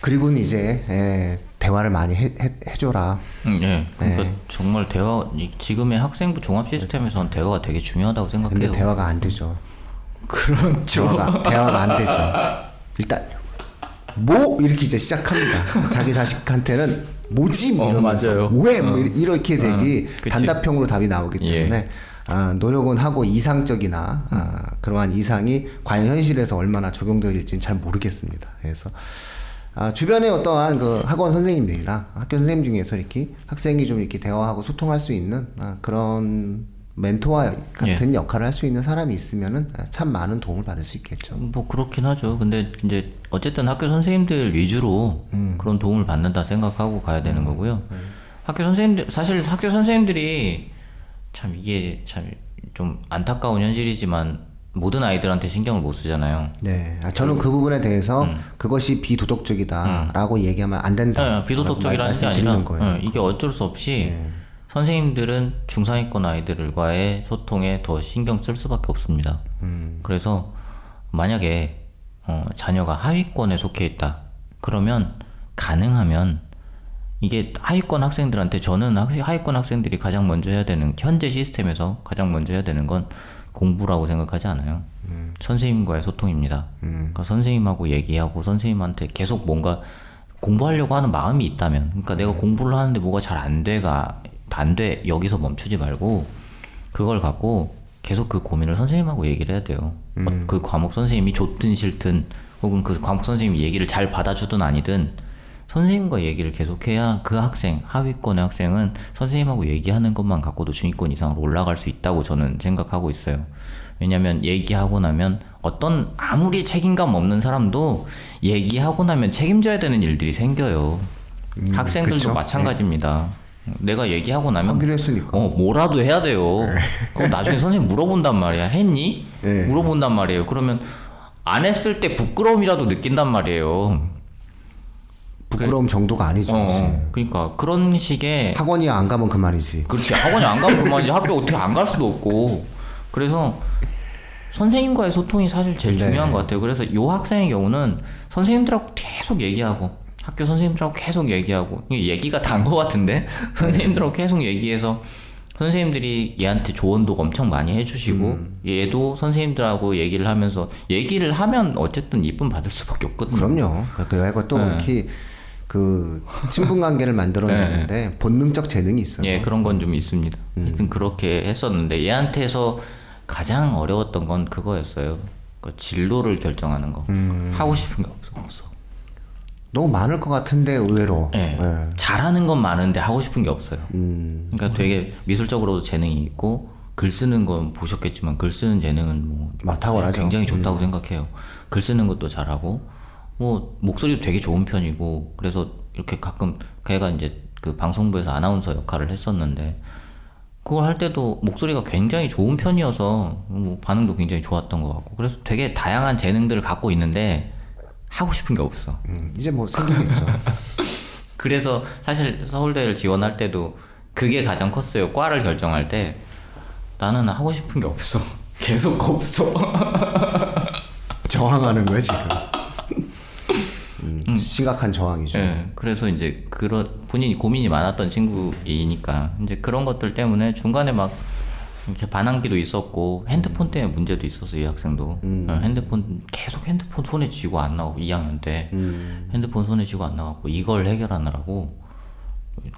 그리고는 이제 예, 대화를 많이 해, 해, 줘라 음, 예. 그러니까 네. 정말 대화 이- 지금의 학생부 종합 시스템에서는 대화가 되게 중요하다고 생각해요. 근데 대화가 안 되죠. 그렇죠. 대화가, 대화가 안 되죠. 일단 뭐 이렇게 이제 시작합니다. 자기 자식한테는 뭐지 뭐 어, 이러면서 맞아요. 왜뭐 이렇게 되기 그치. 단답형으로 답이 나오기 예. 때문에 아, 노력은 하고 이상적이나 아, 그러한 이상이 과연 현실에서 얼마나 적용되어질지는 잘 모르겠습니다. 그래서 아, 주변에 어떠한 그 학원 선생님들이나 학교 선생님 중에서 이렇게 학생이 좀 이렇게 대화하고 소통할 수 있는 아, 그런 멘토와 같은 역할을 할 수 있는 사람이 있으면은 아, 참 많은 도움을 받을 수 있겠죠. 뭐 그렇긴 하죠. 근데 이제 어쨌든 학교 선생님들 위주로 음. 그런 도움을 받는다 생각하고 가야 되는 거고요. 학교 선생님들 사실 학교 선생님들이 참 이게 참 좀 안타까운 현실이지만 모든 아이들한테 신경을 못 쓰잖아요. 네, 아, 저는 그 부분에 대해서 그것이 비도덕적이다라고 얘기하면 안 된다. 네, 비도덕적이라는 게 아니라 거예요. 네, 이게 어쩔 수 없이 선생님들은 중상위권 아이들과의 소통에 더 신경 쓸 수밖에 없습니다. 음. 그래서 만약에 어, 자녀가 하위권에 속해 있다. 그러면 가능하면 이게 하위권 학생들한테 저는 학- 하위권 학생들이 가장 먼저 해야 되는 현재 시스템에서 가장 먼저 해야 되는 건 공부라고 생각하지 않아요. 선생님과의 소통입니다. 그러니까 선생님하고 얘기하고 선생님한테 계속 뭔가 공부하려고 하는 마음이 있다면, 그러니까 내가 공부를 하는데 뭐가 잘 안 돼가 안 돼 여기서 멈추지 말고 그걸 갖고 계속 그 고민을 선생님하고 얘기를 해야 돼요. 어, 그 과목 선생님이 좋든 싫든 혹은 그 과목 선생님이 얘기를 잘 받아주든 아니든 선생님과 얘기를 계속해야 그 학생 하위권의 학생은 선생님하고 얘기하는 것만 갖고도 중위권 이상으로 올라갈 수 있다고 저는 생각하고 있어요. 왜냐면 얘기하고 나면 어떤 아무리 책임감 없는 사람도 얘기하고 나면 책임져야 되는 일들이 생겨요. 학생들도 그쵸. 마찬가지입니다. 내가 얘기하고 나면 하기로 했으니까. 어, 뭐라도 해야 돼요. 그럼 나중에 선생님 물어본단 말이야. 했니? 네. 물어본단 말이에요. 그러면 안 했을 때 부끄러움이라도 느낀단 말이에요. 부끄러움 정도가 아니죠. 어. 어. 그러니까 그런 식의 학원이 안 가면 그만이지. 그렇지 학원에 안 가면 그만이지 학교 어떻게 안 갈 수도 없고 그래서 선생님과의 소통이 사실 제일 네. 중요한 것 같아요. 그래서 요 학생의 경우는 선생님들하고 계속 얘기하고 학교 선생님들하고 계속 얘기하고 얘기가 단것 같은데 선생님들하고 계속 얘기해서 선생님들이 얘한테 조언도 엄청 많이 해주시고 음. 얘도 선생님들하고 얘기를 하면서 얘기를 하면 어쨌든 이쁨 받을 수밖에 없거든요. 그럼요. 그리고 또 네. 이렇게 그 친분 관계를 만들어내는데 본능적 재능이 있어요. 예, 그런 건 좀 있습니다. 음. 하여튼 그렇게 했었는데 얘한테서 가장 어려웠던 건 그거였어요. 그 진로를 결정하는 거. 음. 하고 싶은 게 없어. 없어. 너무 많을 것 같은데 의외로. 예. 예. 잘하는 건 많은데 하고 싶은 게 없어요. 음. 그러니까 되게 미술적으로도 재능이 있고 글 쓰는 건 보셨겠지만 글 쓰는 재능은 뭐막 탁월하죠. 음. 굉장히 좋다고 생각해요. 글 쓰는 것도 잘하고 뭐 목소리도 되게 좋은 편이고 그래서 이렇게 가끔 걔가 이제 그 방송부에서 아나운서 역할을 했었는데 그걸 할 때도 목소리가 굉장히 좋은 편이어서 뭐 반응도 굉장히 좋았던 것 같고 그래서 되게 다양한 재능들을 갖고 있는데 하고 싶은 게 없어. 음, 이제 뭐 생기겠죠. 그래서 사실 서울대를 지원할 때도 그게 가장 컸어요. 과를 결정할 때 나는 하고 싶은 게 없어. 계속 없어. 저항하는 거야 지금. 음, 심각한 저항이죠. 예, 그래서 이제 그런 본인이 고민이 많았던 친구이니까 이제 그런 것들 때문에 중간에 막 이렇게 반항기도 있었고 핸드폰 때문에 문제도 있었어요 이 학생도. 어, 핸드폰 계속 핸드폰 손에 쥐고 안 나오고 2학년 때. 핸드폰 손에 쥐고 안 나왔고 이걸 해결하느라고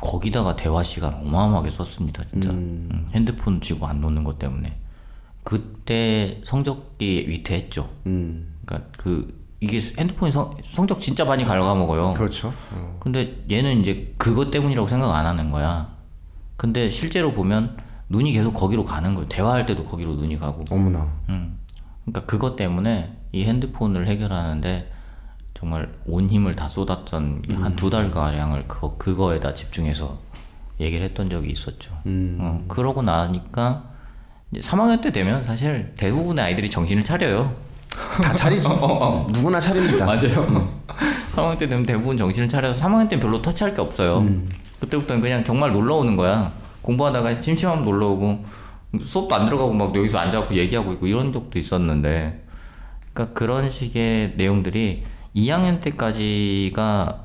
거기다가 대화 시간 어마어마하게 썼습니다 진짜. 음, 핸드폰 쥐고 안 노는 것 때문에. 그때 성적이 위태했죠. 음, 그러니까 그 이게 핸드폰이 성, 성적 진짜 많이 갉아먹어요. 그렇죠. 어. 근데 얘는 이제 그것 때문이라고 생각 안 하는 거야. 근데 실제로 보면 눈이 계속 거기로 가는 거예요. 대화할 때도 거기로 눈이 가고. 어머나. 음. 그러니까 그것 때문에 이 핸드폰을 해결하는데 정말 온 힘을 다 쏟았던 한두 달가량을 그거, 그거에다 집중해서 얘기를 했던 적이 있었죠. 어, 그러고 나니까 이제 3학년 때 되면 사실 대부분의 아이들이 정신을 차려요. 다 차리죠. 누구나 차립니다. 맞아요. 3학년 때 되면 대부분 정신을 차려서 3학년 때 별로 터치할 게 없어요. 그때부터는 그냥 정말 놀러 오는 거야. 공부하다가 심심하면 놀러 오고 수업도 안 들어가고 막 여기서 앉아갖고 얘기하고 있고 이런 적도 있었는데 그러니까 그런 식의 내용들이 2학년 때까지가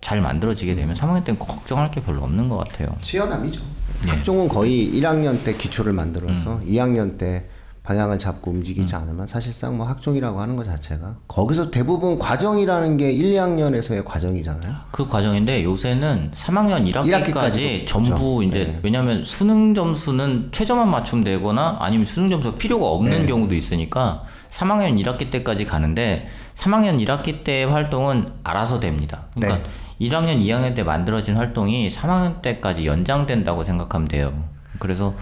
잘 만들어지게 되면 3학년 때는 걱정할 게 별로 없는 것 같아요. 치열함이죠. 학종은 거의 1학년 때 기초를 만들어서 2학년 때 방향을 잡고 움직이지 않으면 사실상 뭐 학종이라고 하는 것 자체가 거기서 대부분 과정이라는 게 1, 2학년에서의 과정이잖아요. 그 과정인데 요새는 3학년 1학기까지 1학기까지도 전부 이제 왜냐면 수능 점수는 최저만 맞추면 되거나 아니면 수능 점수가 필요가 없는 경우도 있으니까 3학년 1학기 때까지 가는데 3학년 1학기 때 활동은 알아서 됩니다. 그러니까 1학년 2학년 때 만들어진 활동이 3학년 때까지 연장된다고 생각하면 돼요. 그래서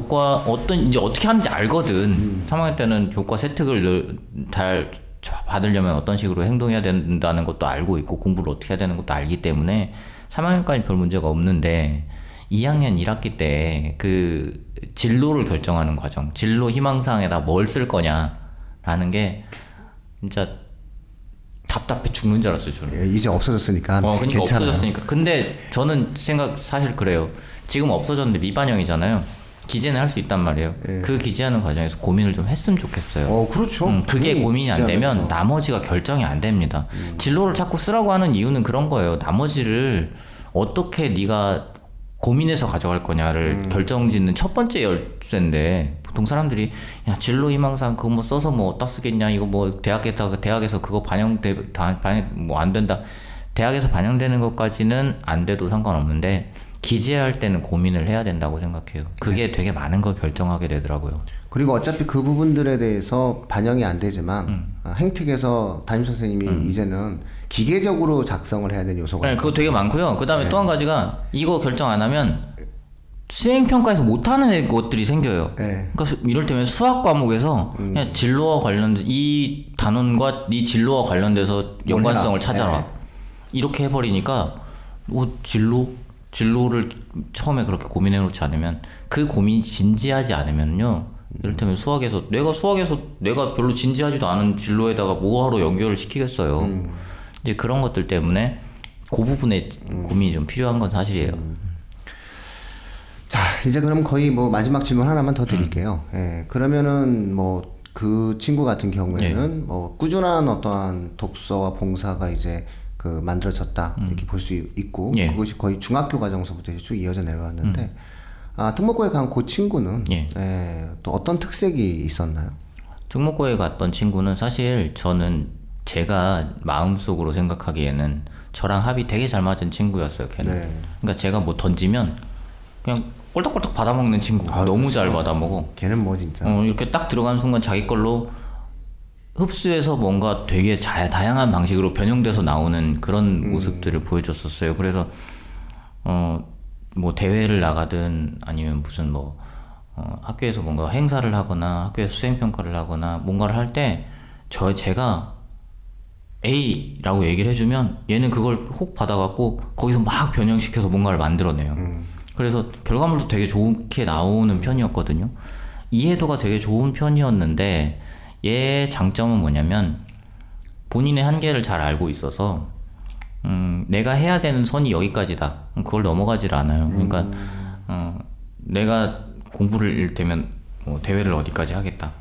교과 어떤 이제 어떻게 하는지 알거든. 3학년 때는 교과 세특을 늘- 잘 받으려면 어떤 식으로 행동해야 된다는 것도 알고 있고 공부를 어떻게 해야 되는 것도 알기 때문에 3학년까지 별 문제가 없는데 2학년 1학기 때 그 진로를 결정하는 과정, 진로 희망사항에다 뭘 쓸 거냐라는 게 진짜 답답해 죽는 줄 알았어요 저는. 예, 이제 없어졌으니까 어, 그러니까 괜찮아요. 없어졌으니까. 근데 저는 생각 사실 그래요. 지금 없어졌는데 미반영이잖아요. 기재는 할 수 있단 말이에요. 그 기재하는 과정에서 고민을 좀 했으면 좋겠어요. 어, 그렇죠. 음, 그게 고민이 안 되면 기재하면서. 나머지가 결정이 안 됩니다. 진로를 자꾸 쓰라고 하는 이유는 그런 거예요. 나머지를 어떻게 네가 고민해서 가져갈 거냐를 결정짓는 첫 번째 열쇠인데 보통 사람들이 야 진로 희망상 그거 뭐 써서 뭐 어디다 쓰겠냐 이거 뭐 대학에다가 대학에서 그거 반영돼 뭐안 된다 대학에서 반영되는 것까지는 안 돼도 상관없는데 기재할 때는 고민을 해야 된다고 생각해요. 그게 되게 많은 걸 결정하게 되더라고요. 그리고 어차피 그 부분들에 대해서 반영이 안 되지만 음. 아, 행특에서 담임 선생님이 이제는 기계적으로 작성을 해야 되는 요소가 네, 그거 되게 많고요. 그 다음에 또한 가지가 이거 결정 안 하면 수행 평가에서 못하는 것들이 생겨요. 네. 그러니까 수- 이를테면 수학 과목에서 그냥 진로와 관련된 이 단원과 네 진로와 관련돼서 연관성을. 찾아라. 네. 이렇게 해버리니까 뭐 진로 진로를 처음에 그렇게 고민해 놓지 않으면 그 고민이 진지하지 않으면요. 이를테면 수학에서 내가 수학에서 내가 별로 진지하지도 않은 진로에다가 뭐하러 연결을 시키겠어요. 이제 그런 것들 때문에 그 부분에 고민이 좀 필요한 건 사실이에요. 자, 이제 그럼 거의 뭐 마지막 질문 하나만 더 드릴게요. 음. 예, 그러면은 뭐 그 친구 같은 경우에는 예. 뭐 꾸준한 어떠한 독서와 봉사가 이제 그 만들어졌다 이렇게 볼 수 있고 음. 예. 그것이 거의 중학교 과정서부터 쭉 이어져 내려왔는데 아 특목고에 간 그 친구는 음. 예. 예, 또 어떤 특색이 있었나요? 특목고에 갔던 친구는 사실 저는 제가 마음속으로 생각하기에는 저랑 합이 되게 잘 맞은 친구였어요, 걔는. 네. 그러니까 제가 뭐 던지면 그냥 꼴딱꼴딱 받아먹는 친구. 아, 너무 잘 받아먹어. 걔는 뭐 진짜 어, 이렇게 딱 들어가는 순간 자기 걸로 흡수해서 뭔가 되게 자, 다양한 방식으로 변형돼서 나오는 그런 모습들을 보여줬었어요. 그래서 어 뭐 대회를 나가든 아니면 무슨 뭐 어, 학교에서 뭔가 행사를 하거나 학교에서 수행 평가를 하거나 뭔가를 할 때 저 제가 A라고 얘기를 해주면 얘는 그걸 혹 받아갖고 거기서 막 변형시켜서 뭔가를 만들어내요. 그래서 결과물도 되게 좋게 나오는 편이었거든요. 이해도가 되게 좋은 편이었는데 얘 장점은 뭐냐면 본인의 한계를 잘 알고 있어서 음, 내가 해야 되는 선이 여기까지다. 그걸 넘어가질 않아요. 그러니까 어, 내가 공부를 일테면 뭐 대회를 어디까지 하겠다.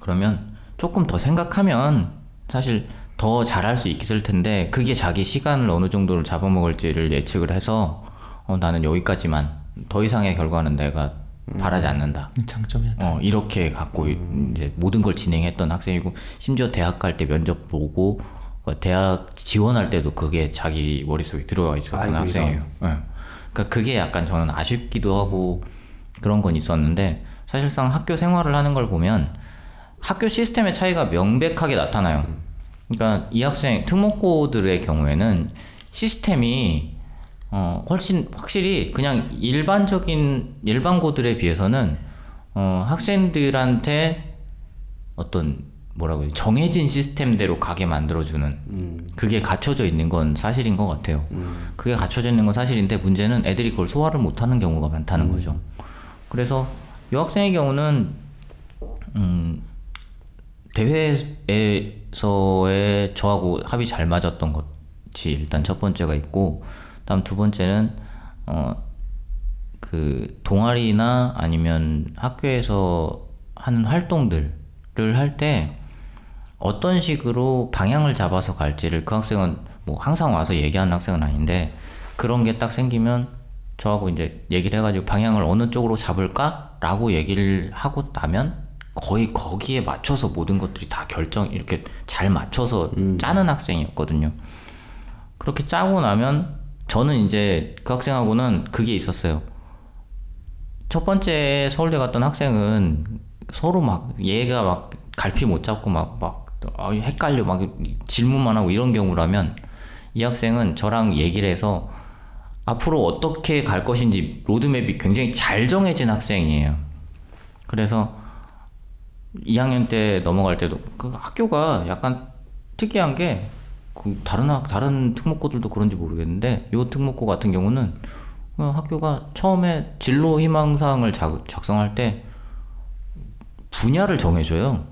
그러면 조금 더 생각하면 사실 더 잘할 수 있을 텐데 그게 자기 시간을 어느 정도를 잡아먹을지를 예측을 해서 어, 나는 여기까지만 더 이상의 결과는 내가 바라지 않는다. 장점이야. 어, 이렇게 갖고 이제 모든 걸 진행했던 학생이고 심지어 대학 갈 때 면접 보고 그 대학 지원할 때도 그게 자기 머릿속에 들어와 있었던 학생이에요. 예. 그러니까 그게 약간 저는 아쉽기도 하고 그런 건 있었는데 사실상 학교 생활을 하는 걸 보면 학교 시스템의 차이가 명백하게 나타나요. 그러니까 이 학생 특목고들의 경우에는 시스템이 어, 훨씬 확실히 그냥 일반적인 일반고들에 비해서는 어, 학생들한테 어떤 뭐라고 해야? 정해진 시스템대로 가게 만들어주는 그게 갖춰져 있는 건 사실인 것 같아요. 그게 갖춰져 있는 건 사실인데 문제는 애들이 그걸 소화를 못하는 경우가 많다는 거죠. 그래서 이 학생의 경우는 음, 대회에서의 저하고 합이 잘 맞았던 것이 일단 첫 번째가 있고 다음 두 번째는 어 그 동아리나 아니면 학교에서 하는 활동들을 할 때 어떤 식으로 방향을 잡아서 갈지를 그 학생은 뭐 항상 와서 얘기하는 학생은 아닌데 그런 게 딱 생기면 저하고 이제 얘기를 해가지고 방향을 어느 쪽으로 잡을까라고 얘기를 하고 나면 거의 거기에 맞춰서 모든 것들이 다 결정 이렇게 잘 맞춰서 짜는 학생이었거든요. 그렇게 짜고 나면 저는 이제 그 학생하고는 그게 있었어요. 첫 번째 서울대 갔던 학생은 서로 막 얘가 막 갈피 못 잡고 막 막 헷갈려 막 질문만 하고 이런 경우라면 이 학생은 저랑 얘기를 해서 앞으로 어떻게 갈 것인지 로드맵이 굉장히 잘 정해진 학생이에요. 그래서 2학년 때 넘어갈 때도 그 학교가 약간 특이한 게 그 다른 학 다른 특목고들도 그런지 모르겠는데 요 특목고 같은 경우는 어, 학교가 처음에 진로 희망 사항을 작, 작성할 때 분야를 정해줘요.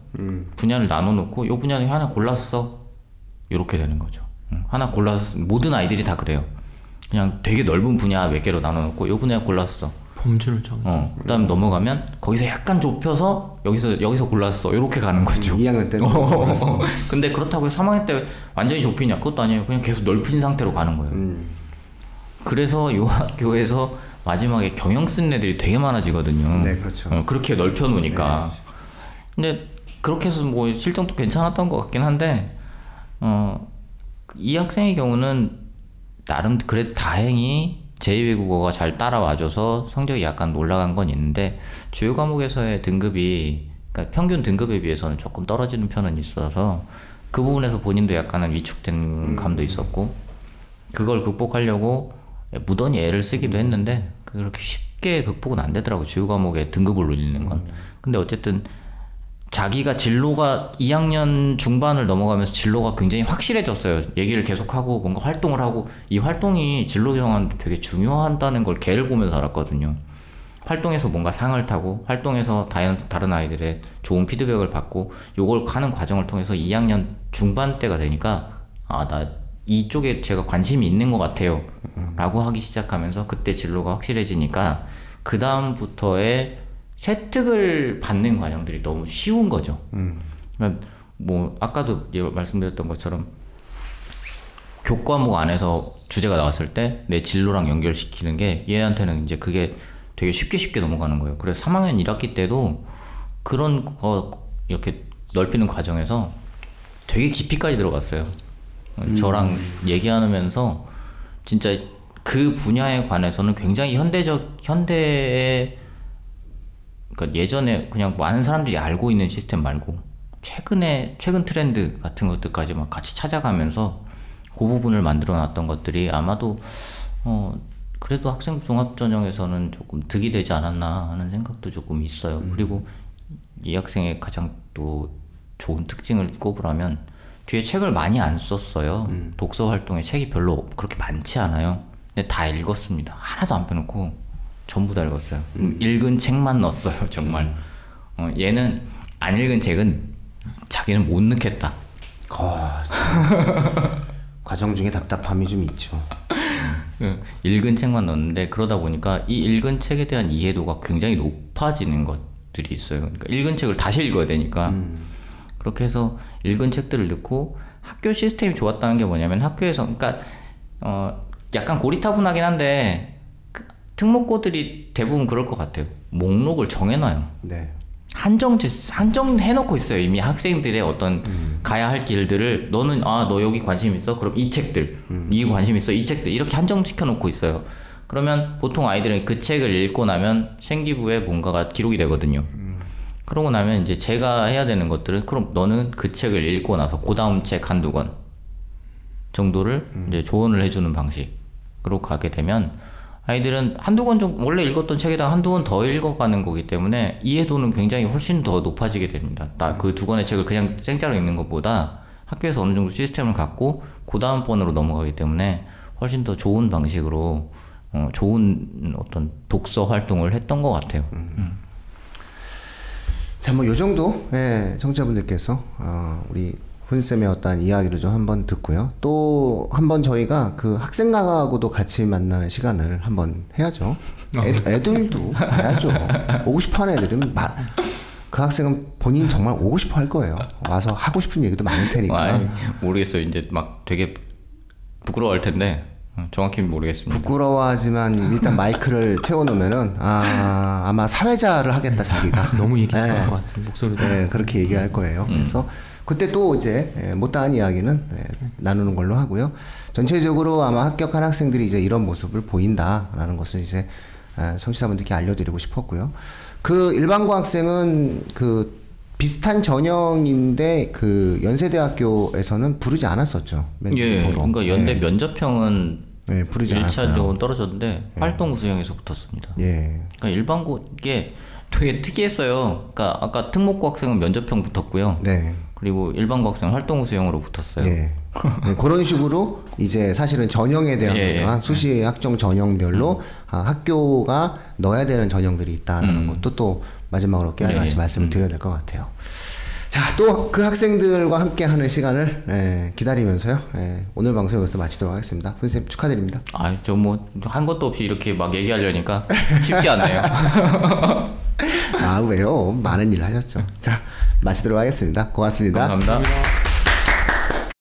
분야를 나눠놓고 요 분야는 하나 골랐어. 이렇게 되는 거죠. 응, 하나 골라서 모든 아이들이 다 그래요. 그냥 되게 넓은 분야 몇 개로 나눠놓고 요 분야 골랐어. 범주를 정해. 어, 그다음 넘어가면 거기서 약간 좁혀서 여기서 여기서 골랐어. 이렇게 가는 거죠. 2학년 때는 어, 몰랐어. 근데 그렇다고 해서 3학년 때 완전히 좁히냐? 그것도 아니에요. 그냥 계속 넓힌 상태로 가는 거예요. 그래서 요 학교에서 마지막에 경영 쓴 애들이 되게 많아지거든요. 네, 그렇죠. 어, 그렇게 넓혀 놓으니까. 근데 그렇게 해서 뭐 실정도 괜찮았던 것 같긴 한데, 어, 이 학생의 경우는 나름 그래도 다행히 제2외국어가 잘 따라와줘서 성적이 약간 올라간 건 있는데 주요 과목에서의 등급이 그러니까 평균 등급에 비해서는 조금 떨어지는 편은 있어서 그 부분에서 본인도 약간은 위축된 감도 있었고 그걸 극복하려고 무던히 애를 쓰기도 했는데 그렇게 쉽게 극복은 안 되더라고 주요 과목의 등급을 올리는 건. 근데 어쨌든 자기가 진로가 2학년 중반을 넘어가면서 진로가 굉장히 확실해졌어요. 얘기를 계속하고 뭔가 활동을 하고 이 활동이 진로 정하는데 되게 중요하다는 걸 걔를 보면서 알았거든요. 활동에서 뭔가 상을 타고 활동에서 다른, 다른 아이들의 좋은 피드백을 받고 요걸 하는 과정을 통해서 2학년 중반 때가 되니까 아 나 이쪽에 제가 관심이 있는 것 같아요 라고 하기 시작하면서 그때 진로가 확실해지니까 그 다음부터의 혜택을 받는 과정들이 너무 쉬운 거죠. 그러니까 뭐 아까도 예, 말씀드렸던 것처럼 교과목 안에서 주제가 나왔을 때 내 진로랑 연결시키는 게 얘한테는 이제 그게 되게 쉽게 쉽게 넘어가는 거예요. 그래서 3학년 1학기 때도 그런 거 이렇게 넓히는 과정에서 되게 깊이까지 들어갔어요. 저랑 얘기하면서 진짜 그 분야에 관해서는 굉장히 현대적 현대의 그러니까 예전에 그냥 많은 사람들이 알고 있는 시스템 말고 최근에 최근 트렌드 같은 것들까지 막 같이 찾아가면서 그 부분을 만들어 놨던 것들이 아마도 어 그래도 학생 종합 전형에서는 조금 득이 되지 않았나 하는 생각도 조금 있어요. 그리고 이 학생의 가장 또 좋은 특징을 꼽으라면 뒤에 책을 많이 안 썼어요. 독서 활동에 책이 별로 그렇게 많지 않아요. 근데 다 읽었습니다. 하나도 안 빼놓고 전부 다 읽었어요. 읽은 책만 넣었어요, 정말. 어, 얘는 안 읽은 책은 자기는 못 넣겠다. 거, 참. 과정 중에 답답함이 좀 있죠. 그 읽은 책만 넣었는데 그러다 보니까 이 읽은 책에 대한 이해도가 굉장히 높아지는 것들이 있어요. 그러니까 읽은 책을 다시 읽어야 되니까 그렇게 해서 읽은 책들을 넣고 학교 시스템이 좋았다는 게 뭐냐면 학교에서 그러니까 어 약간 고리타분하긴 한데 그 특목고들이 대부분 그럴 것 같아요. 목록을 정해놔요. 네. 한정 한정 해놓고 있어요. 이미 학생들의 어떤 가야 할 길들을 너는 아 너 여기 관심 있어? 그럼 이 책들 이 관심 있어? 이 책들 이렇게 한정 시켜 놓고 있어요. 그러면 보통 아이들은 그 책을 읽고 나면 생기부에 뭔가가 기록이 되거든요. 그러고 나면 이제 제가 해야 되는 것들은 그럼 너는 그 책을 읽고 나서 그 다음 책 한두 권 정도를 이제 조언을 해주는 방식으로 가게 되면 아이들은 한두 권 정도 원래 읽었던 책에다 한두 권 더 읽어가는 거기 때문에 이해도는 굉장히 훨씬 더 높아지게 됩니다. 나그두 권의 책을 그냥 생짜로 읽는 것보다 학교에서 어느 정도 시스템을 갖고 그 다음 번으로 넘어가기 때문에 훨씬 더 좋은 방식으로 어, 좋은 어떤 독서 활동을 했던 것 같아요. 자, 뭐 요 정도 예, 청취자분들께서 어, 우리 훈쌤의 어떤 이야기를 좀 한번 듣고요. 또 한번 저희가 그 학생하고도 같이 만나는 시간을 한번 해야죠. 애, 애들도 해야죠. 오고 싶어 하는 애들은 마, 그 학생은 본인 정말 오고 싶어 할 거예요. 와서 하고 싶은 얘기도 많을 테니까. 아이, 모르겠어요. 이제 막 되게 부끄러워할 텐데 어, 정확히 모르겠습니다. 부끄러워하지만 일단 마이크를 태워놓으면은 아 아마 사회자를 하겠다 자기가 너무 얘기 네. 잘할 것 같습니다. 목소리도. 네, 그렇게 얘기할 거예요. 그래서 그때 또 이제 예, 못다한 이야기는 예, 나누는 걸로 하고요. 전체적으로 아마 합격한 학생들이 이제 이런 모습을 보인다라는 것을 이제 예, 청취자분들께 알려드리고 싶었고요. 그 일반고 학생은 그 비슷한 전형인데 그 연세대학교에서는 부르지 않았었죠. 맨 예, 보러. 그러니까 연대 예. 면접형은 예, 부르지 않았어요. 예. 1차적으로 떨어졌는데 활동 수형에서 붙었습니다. 예. 그러니까 일반고 이게 되게 특이했어요. 그러니까 아까 특목고 학생은 면접형 붙었고요. 네. 그리고 일반고 학생은 활동 수형으로 붙었어요. 예. 네, 그런 식으로 이제 사실은 전형에 대한 예, 예. 수시 학종 전형별로 음. 아, 학교가 넣어야 되는 전형들이 있다는 것도 또 마지막으로 깨알같이 예, 예. 말씀을 드려야 될 것 같아요. 자, 또 그 학생들과 함께 하는 시간을 예, 기다리면서요. 예, 오늘 방송 여기서 마치도록 하겠습니다. 선생님 축하드립니다. 아, 저 뭐 한 것도 없이 이렇게 막 얘기하려니까 쉽지 않네요. 아, 왜요? 많은 일을 하셨죠. 자, 마치도록 하겠습니다. 고맙습니다. 감사합니다.